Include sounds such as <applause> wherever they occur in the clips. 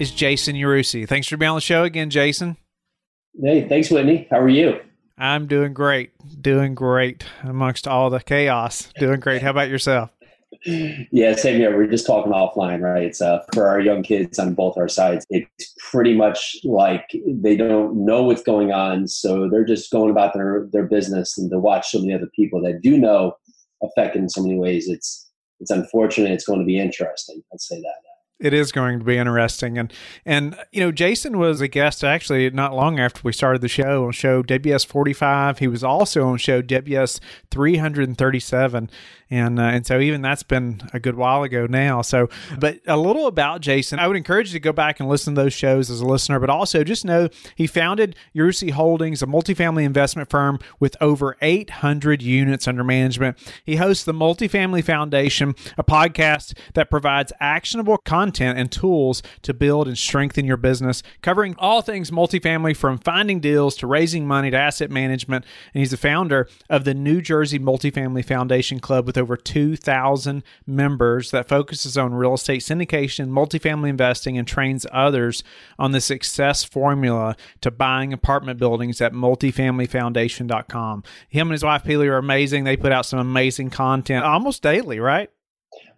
is Jason Yarusi. Thanks for being on the show again, Jason. Hey, thanks, Whitney. How are you? I'm doing great. Doing great amongst all the chaos. Doing great. How about yourself? yeah, same here. We're just talking offline, right? It's uh, for our young kids on both our sides. It's pretty much like they don't know what's going on, so they're just going about their their business, and to watch so many other people that do know affected in so many ways. It's it's unfortunate. It's going to be interesting. I'd say that it is going to be interesting and and you know jason was a guest actually not long after we started the show on show ws 45 he was also on show ws 337 and uh, and so even that's been a good while ago now. So, but a little about Jason, I would encourage you to go back and listen to those shows as a listener, but also just know he founded Yarusi Holdings, a multifamily investment firm with over 800 units under management. He hosts the Multifamily Foundation, a podcast that provides actionable content and tools to build and strengthen your business, covering all things multifamily from finding deals to raising money to asset management. And he's the founder of the New Jersey Multifamily Foundation Club with over 2,000 members that focuses on real estate syndication, multifamily investing, and trains others on the success formula to buying apartment buildings at multifamilyfoundation.com. Him and his wife, Pili, are amazing. They put out some amazing content almost daily, right?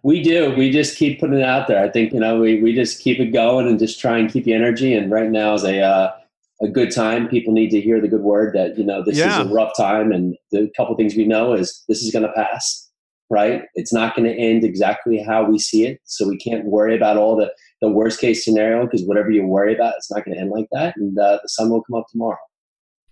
We do. We just keep putting it out there. I think, you know, we, we just keep it going and just try and keep the energy. And right now is a, uh, a good time. People need to hear the good word that, you know, this yeah. is a rough time. And the couple things we know is this is going to pass right? It's not going to end exactly how we see it. So we can't worry about all the, the worst case scenario because whatever you worry about, it's not going to end like that. And uh, the sun will come up tomorrow.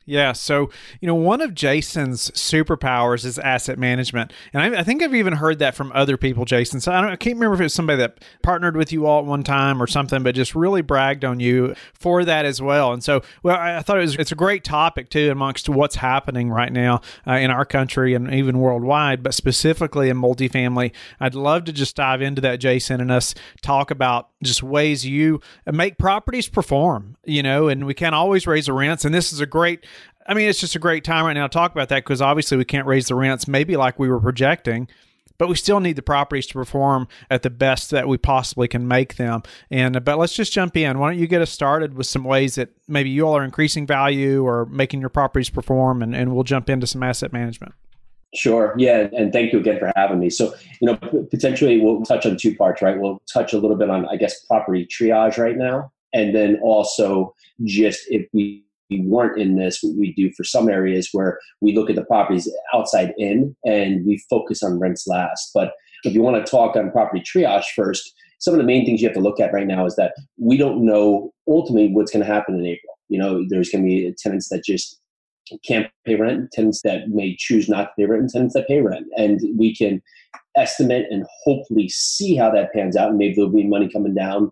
Yeah. So, you know, one of Jason's superpowers is asset management. And I, I, think I've even heard that from other people, Jason. So I, I, can't remember if it was somebody that partnered with you all at one time or something, but just really bragged on you for that as well. And so, well, I, I thought it was, it's a great topic too amongst what's happening right now uh, in our country and even worldwide, but specifically in multifamily. I'd love to just dive into that, Jason, and us talk about just ways you make properties perform, you know, and we can't always raise the rents. And this is a great I mean, it's just a great time right now to talk about that because obviously we can't raise the rents maybe like we were projecting, but we still need the properties to perform at the best that we possibly can make them. And uh, but let's just jump in. Why don't you get us started with some ways that maybe you all are increasing value or making your properties perform, and, and we'll jump into some asset management. Sure. Yeah. And thank you again for having me. So, you know, potentially we'll touch on two parts, right? We'll touch a little bit on, I guess, property triage right now. And then also just if we weren't in this, what we do for some areas where we look at the properties outside in and we focus on rents last. But if you want to talk on property triage first, some of the main things you have to look at right now is that we don't know ultimately what's going to happen in April. You know, there's going to be tenants that just can't pay rent, tenants that may choose not to pay rent, and tenants that pay rent. And we can estimate and hopefully see how that pans out. And maybe there'll be money coming down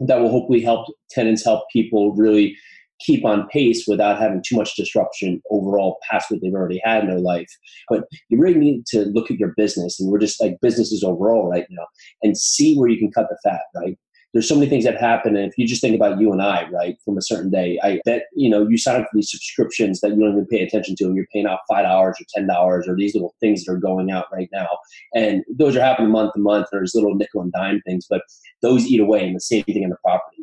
that will hopefully help tenants, help people really keep on pace without having too much disruption overall past what they've already had in their life. But you really need to look at your business, and we're just like businesses overall right now, and see where you can cut the fat, right? there's so many things that happen. And if you just think about you and I, right, from a certain day, I bet, you know, you sign up for these subscriptions that you don't even pay attention to and you're paying out $5 or $10 or these little things that are going out right now. And those are happening month to month. There's little nickel and dime things, but those eat away and the same thing in the property.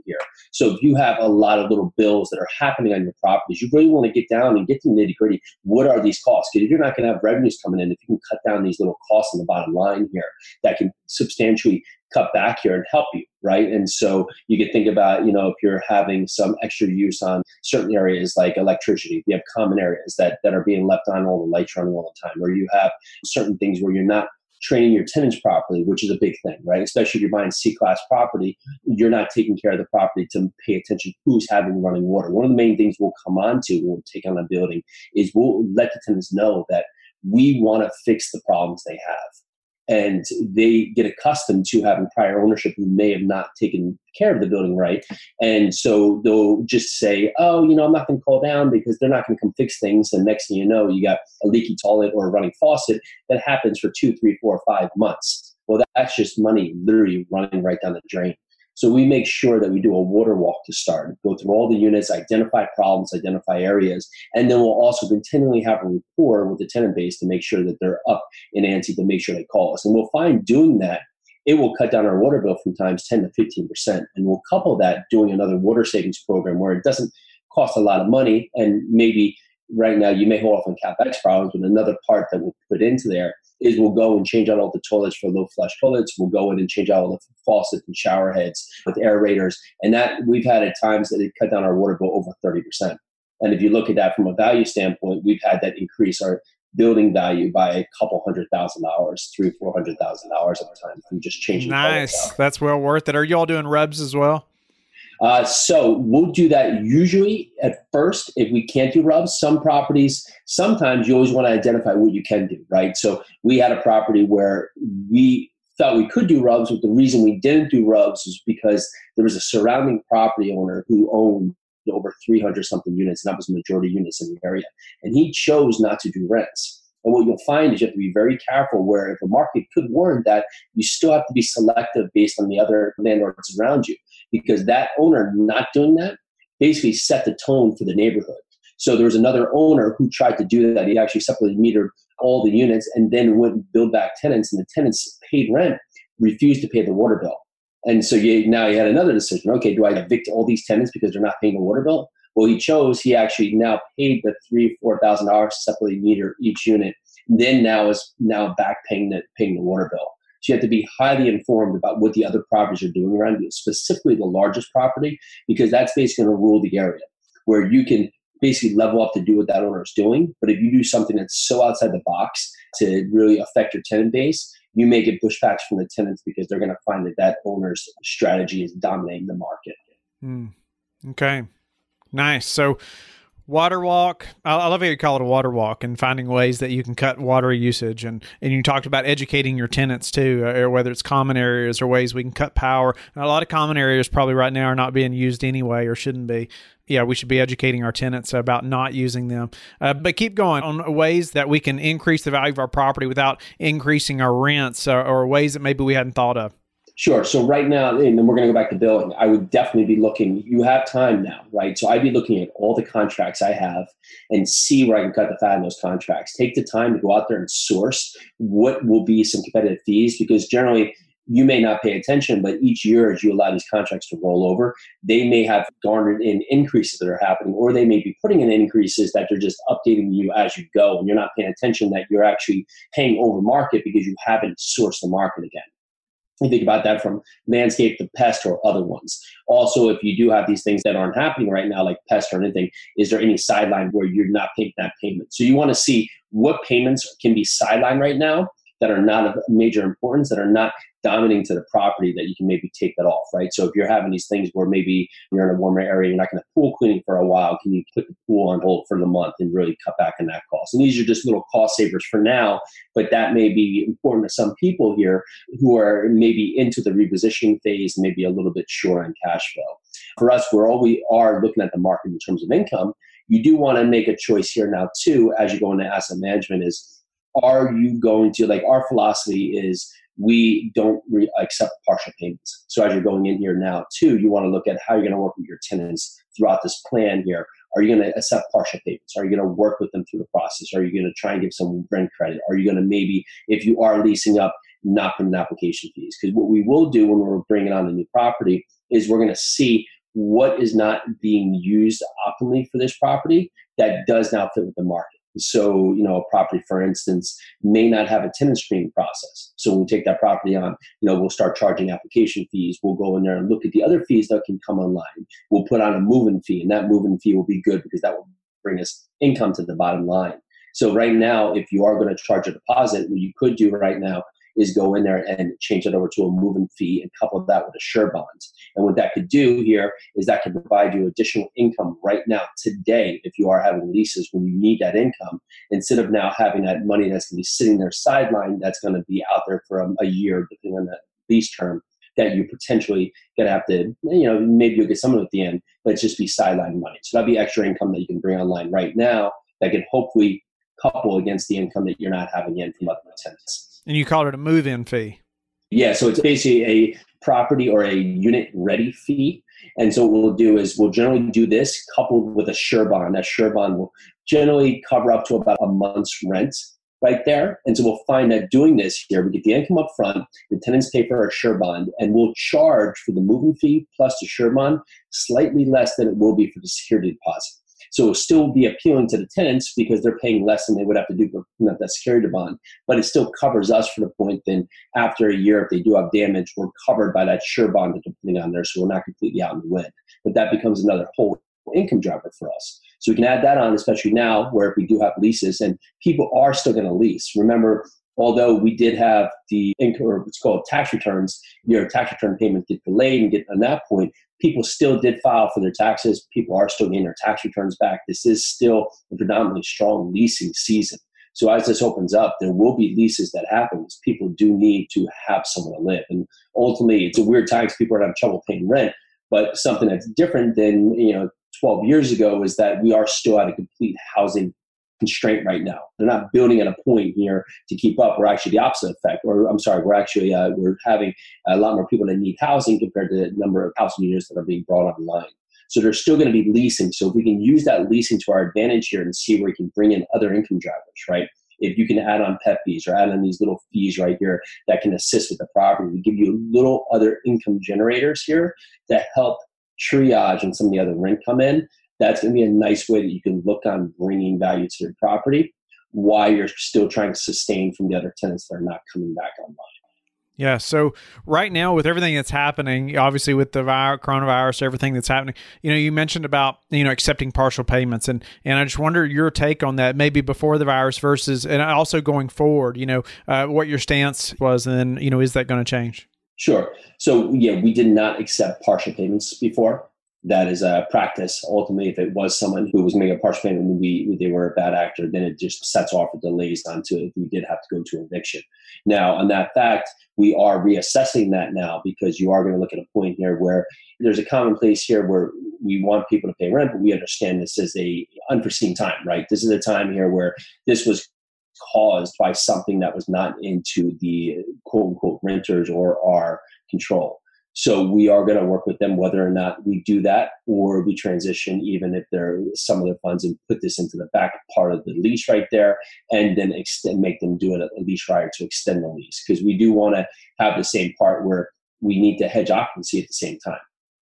So if you have a lot of little bills that are happening on your properties, you really want to get down and get to the nitty gritty. What are these costs? Because if you're not going to have revenues coming in, if you can cut down these little costs on the bottom line here, that can substantially cut back here and help you, right? And so you could think about, you know, if you're having some extra use on certain areas like electricity, you have common areas that, that are being left on all the lights running all the time, or you have certain things where you're not training your tenants properly, which is a big thing, right? Especially if you're buying C class property, you're not taking care of the property to pay attention who's having running water. One of the main things we'll come on to when we take on a building is we'll let the tenants know that we want to fix the problems they have and they get accustomed to having prior ownership who may have not taken care of the building right. And so they'll just say, oh, you know, I'm not going to call down because they're not going to come fix things. And next thing you know, you got a leaky toilet or a running faucet that happens for two, three, four, five months. Well, that's just money literally running right down the drain. So we make sure that we do a water walk to start, go through all the units, identify problems, identify areas, and then we'll also continually have a rapport with the tenant base to make sure that they're up in ante to make sure they call us. And we'll find doing that, it will cut down our water bill from times 10 to 15%. And we'll couple that doing another water savings program where it doesn't cost a lot of money and maybe right now you may hold off on capex problems, but another part that we'll put into there is we'll go and change out all the toilets for low flush toilets. We'll go in and change out all the faucets and shower heads with aerators. And that we've had at times that it cut down our water bill over 30%. And if you look at that from a value standpoint, we've had that increase our building value by a couple hundred thousand dollars, three, four hundred thousand dollars at a time from just changing. Nice. That's well worth it. Are you all doing rubs as well? Uh, so we'll do that usually at first if we can't do rubs. Some properties, sometimes you always want to identify what you can do, right? So we had a property where we thought we could do rubs, but the reason we didn't do rubs is because there was a surrounding property owner who owned over 300 something units, and that was the majority units in the area. And he chose not to do rents. And what you'll find is you have to be very careful where if a market could warrant that, you still have to be selective based on the other landlords around you because that owner not doing that basically set the tone for the neighborhood. So there was another owner who tried to do that. He actually separately metered all the units and then and build back tenants, and the tenants paid rent, refused to pay the water bill. And so you, now he had another decision. Okay, do I evict all these tenants because they're not paying the water bill? Well, he chose. He actually now paid the three, four thousand dollars separately meter each unit. Then now is now back paying the paying the water bill. So you have to be highly informed about what the other properties are doing around you, specifically the largest property, because that's basically going to rule the area where you can basically level up to do what that owner is doing. But if you do something that's so outside the box to really affect your tenant base, you may get pushbacks from the tenants because they're going to find that that owner's strategy is dominating the market. Mm. Okay. Nice. So water walk. I love how you call it a water walk and finding ways that you can cut water usage. And and you talked about educating your tenants too uh, or whether it's common areas or ways we can cut power. And a lot of common areas probably right now are not being used anyway or shouldn't be. Yeah we should be educating our tenants about not using them. Uh, but keep going on ways that we can increase the value of our property without increasing our rents or, or ways that maybe we hadn't thought of Sure. So right now, and then we're going to go back to billing. I would definitely be looking. You have time now, right? So I'd be looking at all the contracts I have and see where I can cut the fat in those contracts. Take the time to go out there and source what will be some competitive fees because generally you may not pay attention, but each year as you allow these contracts to roll over, they may have garnered in increases that are happening, or they may be putting in increases that they're just updating you as you go, and you're not paying attention that you're actually paying over market because you haven't sourced the market again. You think about that from landscape to Pest or other ones. Also, if you do have these things that aren't happening right now, like Pest or anything, is there any sideline where you're not paying that payment? So you want to see what payments can be sidelined right now that are not of major importance, that are not dominating to the property that you can maybe take that off, right? So if you're having these things where maybe you're in a warmer area, you're not going to pool cleaning for a while, can you put the pool on hold for the month and really cut back on that cost? And these are just little cost savers for now, but that may be important to some people here who are maybe into the repositioning phase, maybe a little bit short on cash flow. For us, we're all we are looking at the market in terms of income. You do want to make a choice here now too, as you go into asset management is are you going to like our philosophy is we don't re- accept partial payments. So as you're going in here now, too, you want to look at how you're going to work with your tenants throughout this plan here. Are you going to accept partial payments? Are you going to work with them through the process? Are you going to try and give some rent credit? Are you going to maybe, if you are leasing up, not put in application fees? Because what we will do when we're bringing on the new property is we're going to see what is not being used optimally for this property that does now fit with the market. So, you know, a property, for instance, may not have a tenant screening process. So when we take that property on, you know, we'll start charging application fees. We'll go in there and look at the other fees that can come online. We'll put on a moving fee, and that moving fee will be good because that will bring us income to the bottom line. So right now, if you are going to charge a deposit, what you could do right now is go in there and change it over to a moving fee and couple that with a sure bond. And what that could do here is that could provide you additional income right now, today, if you are having leases when you need that income, instead of now having that money that's going to be sitting there sideline that's going to be out there for a, a year, depending on the lease term that you potentially to have to, you know, maybe you'll get some of it at the end, but it's just be sideline money. So that'd be extra income that you can bring online right now that can hopefully couple against the income that you're not having in from other tenants. And you called it a move-in fee. Yeah, so it's basically a property or a unit ready fee. And so what we'll do is we'll generally do this coupled with a sure bond. That sure bond will generally cover up to about a month's rent right there. And so we'll find that doing this here, we get the income up front, the tenants pay for our sure bond, and we'll charge for the moving fee plus the sure bond slightly less than it will be for the security deposit. So it'll still be appealing to the tenants because they're paying less than they would have to do for that security bond. But it still covers us for the point then after a year, if they do have damage, we're covered by that sure bond that they're putting on there. So we're not completely out in the wind. But that becomes another whole income driver for us. So we can add that on, especially now where if we do have leases and people are still going to lease. Remember, although we did have the income or what's called tax returns, your tax return payments get delayed and get on that point, people still did file for their taxes. People are still getting their tax returns back. This is still a predominantly strong leasing season. So as this opens up, there will be leases that happen. People do need to have somewhere to live. And ultimately, it's a weird time because people are having trouble paying rent. But something that's different than, you know, 12 years ago is that we are still at a complete housing constraint right now. They're not building at a point here to keep up. We're actually the opposite effect, or I'm sorry, we're actually uh, we're having a lot more people that need housing compared to the number of housing units that are being brought online. So they're still going to be leasing. So if we can use that leasing to our advantage here and see where we can bring in other income drivers, right? If you can add on pet fees or add on these little fees right here that can assist with the property, we give you little other income generators here that help triage and some of the other rent come in that's going to be a nice way that you can look on bringing value to your property while you're still trying to sustain from the other tenants that are not coming back online. Yeah. So right now, with everything that's happening, obviously with the virus, coronavirus, everything that's happening, you know, you mentioned about you know accepting partial payments, and and I just wonder your take on that, maybe before the virus versus, and also going forward, you know, uh, what your stance was, and then you know, is that going to change? Sure. So yeah, we did not accept partial payments before that is a practice. Ultimately, if it was someone who was making a partial payment and we, they were a bad actor, then it just sets off the delays onto if we did have to go to eviction. Now, on that fact, we are reassessing that now because you are going to look at a point here where there's a common place here where we want people to pay rent, but we understand this is a unforeseen time, right? This is a time here where this was caused by something that was not into the quote unquote renters or our control. So we are going to work with them whether or not we do that or we transition, even if they're some of their funds, and put this into the back part of the lease right there, and then extend, make them do it a lease rider to extend the lease because we do want to have the same part where we need to hedge occupancy at the same time.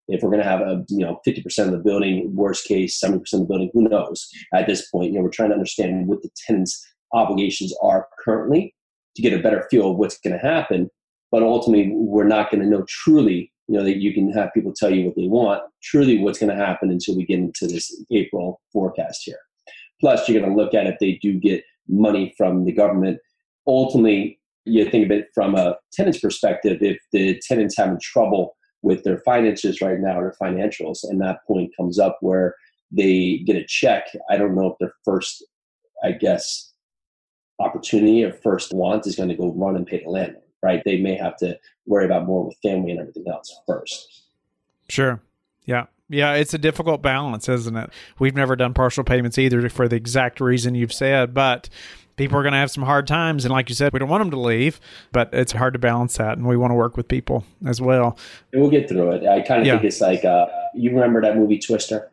If we're going to have a you know 50% of the building, worst case 70% of the building, who knows? At this point, you know we're trying to understand what the tenants' obligations are currently to get a better feel of what's going to happen but ultimately we're not going to know truly you know that you can have people tell you what they want truly what's going to happen until we get into this april forecast here. Plus you're going to look at if they do get money from the government. Ultimately you think of it from a tenant's perspective if the tenant's having trouble with their finances right now or financials and that point comes up where they get a check i don't know if their first i guess opportunity or first want is going to go run and pay the landlord right? They may have to worry about more with family and everything else first. Sure. Yeah. Yeah, it's a difficult balance, isn't it? We've never done partial payments either for the exact reason you've said, but people are going to have some hard times. And like you said, we don't want them to leave, but it's hard to balance that. And we want to work with people as well. And we'll get through it. I kind of yeah. think it's like, uh, you remember that movie Twister?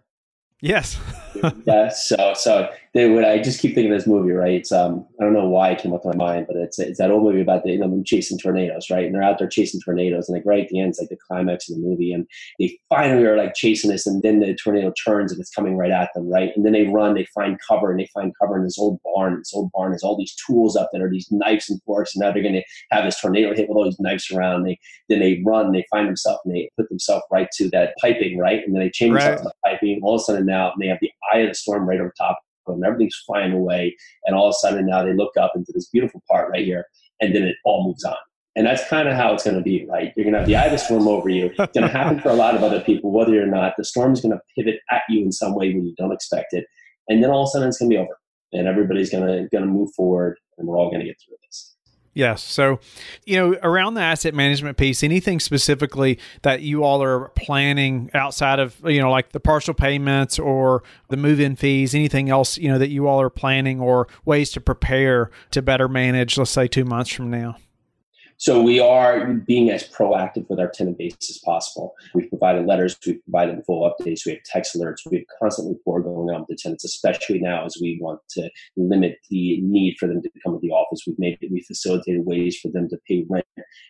Yes. <laughs> <laughs> yeah. So, so they would. I just keep thinking of this movie, right? It's um, I don't know why it came up to my mind, but it's it's that old movie about the, you know, them chasing tornadoes, right? And they're out there chasing tornadoes, and like right at the end, it's like the climax of the movie, and they finally are like chasing this, and then the tornado turns and it's coming right at them, right? And then they run, they find cover, and they find cover in this old barn. This old barn has all these tools up that are these knives and forks, and now they're going to have this tornado hit with all these knives around. They then they run, they find themselves, and they put themselves right to that piping, right? And then they change right. the piping. All of a sudden now they have the eye of the storm right over top of them. Everything's flying away. And all of a sudden now they look up into this beautiful part right here and then it all moves on. And that's kind of how it's going to be, right? You're going to have the eye of the storm over you. It's going to happen for a lot of other people, whether or not the storm is going to pivot at you in some way when you don't expect it. And then all of a sudden it's going to be over and everybody's going to, going to move forward and we're all going to get through this. Yes. So, you know, around the asset management piece, anything specifically that you all are planning outside of, you know, like the partial payments or the move in fees, anything else, you know, that you all are planning or ways to prepare to better manage, let's say, two months from now? So we are being as proactive with our tenant base as possible. We've provided letters, we've provided full updates, we have text alerts, we have constant report going on with the tenants, especially now as we want to limit the need for them to come to the office. We've made it we facilitated ways for them to pay rent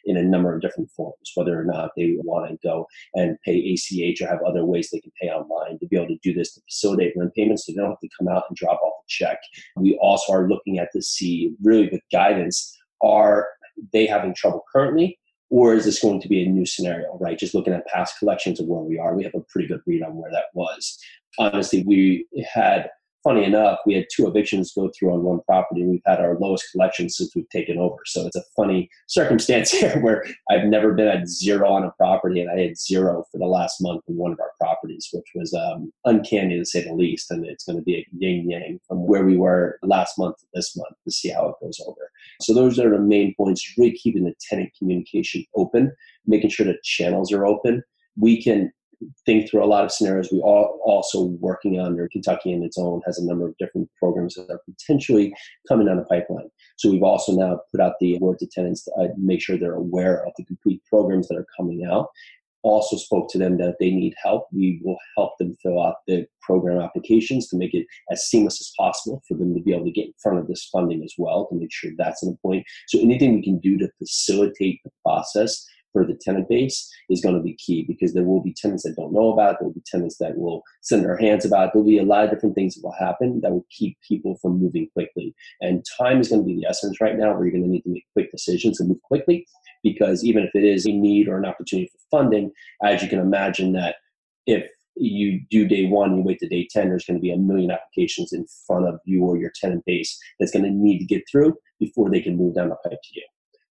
in a number of different forms, whether or not they want to go and pay ACH or have other ways they can pay online to be able to do this to facilitate rent payments so they don't have to come out and drop off a check. We also are looking at to see really with guidance are they having trouble currently, or is this going to be a new scenario, right? Just looking at past collections of where we are, we have a pretty good read on where that was. Honestly, we had funny enough, we had two evictions go through on one property. We've had our lowest collection since we've taken over. So it's a funny circumstance <laughs> here where I've never been at zero on a property and I had zero for the last month in one of our properties, which was um, uncanny to say the least. And it's going to be a yin yang from where we were last month to this month to see how it goes over. So those are the main points, really keeping the tenant communication open, making sure the channels are open. We can think through a lot of scenarios. We are also working on, or Kentucky in its own has a number of different programs that are potentially coming down the pipeline. So we've also now put out the word to tenants to uh, make sure they're aware of the complete programs that are coming out. Also spoke to them that they need help, we will help them fill out the program applications to make it as seamless as possible for them to be able to get in front of this funding as well to make sure that's an point. So anything we can do to facilitate the process for the tenant base is going to be key because there will be tenants that don't know about it. There will be tenants that will send their hands about it. There will be a lot of different things that will happen that will keep people from moving quickly. And time is going to be the essence right now where you're going to need to make quick decisions and move quickly because even if it is a need or an opportunity for funding, as you can imagine that if you do day one, you wait to day 10, there's going to be a million applications in front of you or your tenant base that's going to need to get through before they can move down the pipe to you.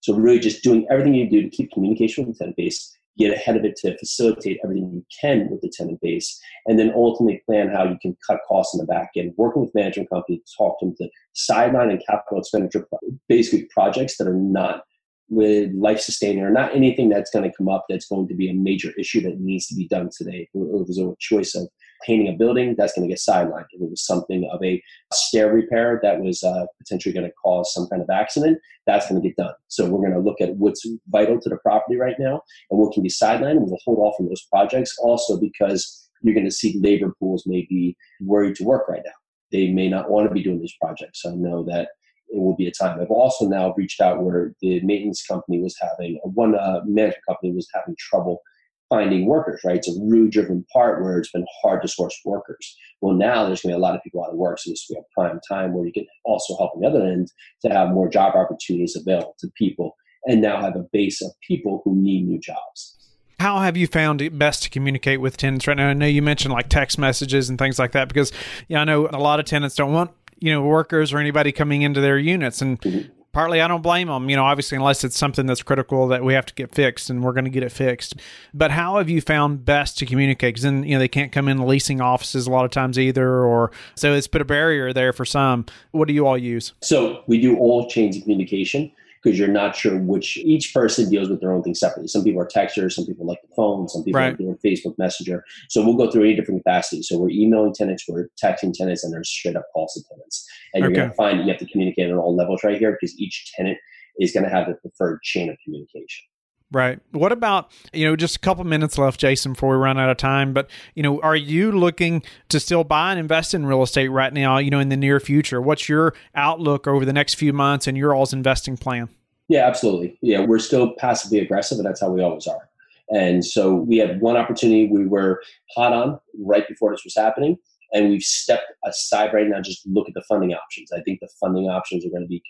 So really just doing everything you do to keep communication with the tenant base, get ahead of it to facilitate everything you can with the tenant base, and then ultimately plan how you can cut costs in the back end, working with management companies to talk to them to sideline and capital expenditure, basically projects that are not with life sustaining or not anything that's going to come up that's going to be a major issue that needs to be done today. It was a choice of painting a building, that's going to get sidelined. If it was something of a stair repair that was uh, potentially going to cause some kind of accident, that's going to get done. So we're going to look at what's vital to the property right now and what can be sidelined, and we'll hold off on those projects. Also, because you're going to see labor pools may be worried to work right now. They may not want to be doing these projects. So I know that it will be a time. I've also now reached out where the maintenance company was having one uh, management company was having trouble finding workers, right? It's a really driven part where it's been hard to source workers. Well, now there's going to be a lot of people out of work, so this will be a prime time where you can also help on the other end to have more job opportunities available to people, and now have a base of people who need new jobs. How have you found it best to communicate with tenants right now? I know you mentioned like text messages and things like that because yeah, I know a lot of tenants don't want you know workers or anybody coming into their units and mm-hmm partly I don't blame them, you know, obviously, unless it's something that's critical that we have to get fixed and we're going to get it fixed. But how have you found best to communicate? Because then, you know, they can't come in leasing offices a lot of times either, or so it's put a barrier there for some. What do you all use? So we do all chains of communication because you're not sure which each person deals with their own thing separately. Some people are texters, some people like the phone, some people right. are doing Facebook Messenger. So we'll go through any different capacities. So we're emailing tenants, we're texting tenants, and there's straight up calls to tenants. And okay. you're going to find you have to communicate on all levels right here because each tenant is going to have the preferred chain of communication. Right. What about, you know, just a couple minutes left, Jason, before we run out of time. But, you know, are you looking to still buy and invest in real estate right now, you know, in the near future? What's your outlook over the next few months and your all's investing plan? Yeah, absolutely. Yeah, we're still passively aggressive, and that's how we always are. And so we had one opportunity we were hot on right before this was happening, and we've stepped aside right now just look at the funding options. I think the funding options are going to be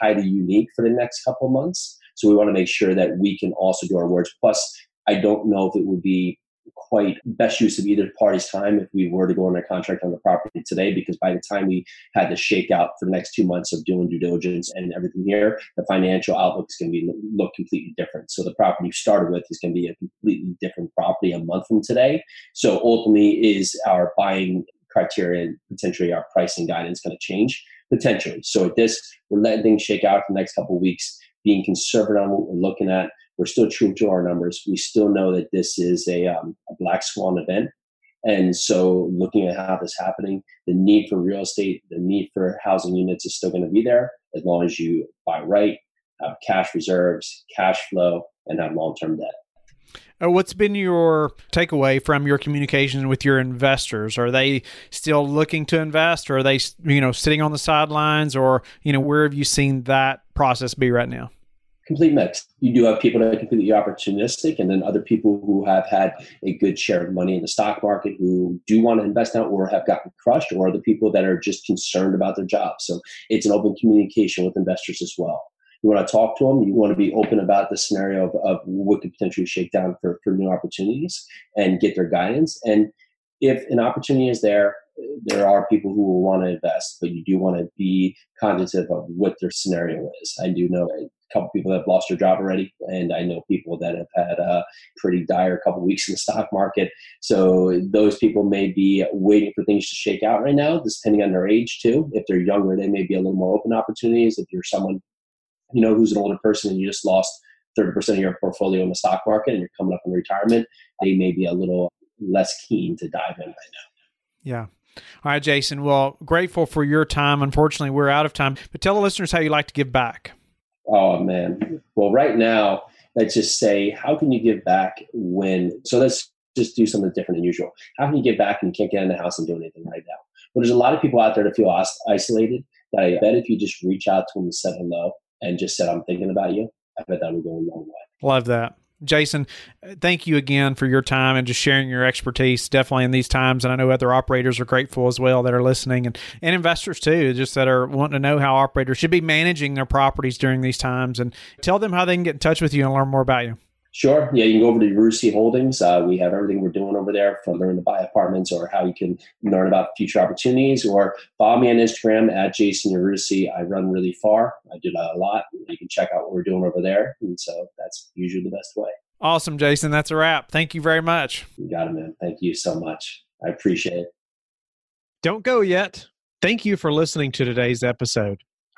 highly unique for the next couple months. So we want to make sure that we can also do our words. Plus, I don't know if it would be quite best use of either party's time if we were to go under contract on the property today, because by the time we had the shakeout for the next two months of doing due diligence and everything here, the financial outlook is going to be look completely different. So the property you started with is going to be a completely different property a month from today. So ultimately, is our buying criteria and potentially our pricing guidance going to change potentially. So at this, we're letting things shake out for the next couple of weeks, being conservative on what we're looking at we're still true to our numbers. We still know that this is a, um, a black swan event. And so, looking at how this happening, the need for real estate, the need for housing units is still going to be there as long as you buy right, have cash reserves, cash flow, and have long term debt. Uh, what's been your takeaway from your communication with your investors? Are they still looking to invest, or are they, you know, sitting on the sidelines, or you know, where have you seen that process be right now? complete mix. You do have people that are completely opportunistic, and then other people who have had a good share of money in the stock market who do want to invest now or have gotten crushed, or other people that are just concerned about their jobs. So it's an open communication with investors as well. You want to talk to them. You want to be open about the scenario of, of what could potentially shake down for, for new opportunities and get their guidance. And if an opportunity is there, there are people who will want to invest, but you do want to be cognizant of what their scenario is. I do know a couple people that have lost their job already, and I know people that have had a pretty dire couple weeks in the stock market. So those people may be waiting for things to shake out right now, depending on their age too. If they're younger, they may be a little more open to opportunities. If you're someone, you know, who's an older person and you just lost 30% of your portfolio in the stock market and you're coming up in retirement, they may be a little less keen to dive in right now. Yeah. All right, Jason. Well, grateful for your time. Unfortunately, we're out of time, but tell the listeners how you like to give back. Oh man. Well, right now, let's just say, how can you give back when? So let's just do something different than usual. How can you give back and you can't get in the house and do anything right now? Well, there's a lot of people out there that feel isolated. That I bet if you just reach out to them and said hello and just said, "I'm thinking about you," I bet that would go a long way. Love that. Jason, thank you again for your time and just sharing your expertise definitely in these times. And I know other operators are grateful as well that are listening and, and investors too, just that are wanting to know how operators should be managing their properties during these times and tell them how they can get in touch with you and learn more about you. Sure. Yeah, you can go over to Yarusi Holdings. Uh, we have everything we're doing over there from learning to buy apartments or how you can learn about future opportunities or follow me on Instagram at Jason Yarusi. I run really far. I do that a lot. You can check out what we're doing over there. And so that's usually the best way. Awesome, Jason. That's a wrap. Thank you very much. You got it, man. Thank you so much. I appreciate it. Don't go yet. Thank you for listening to today's episode.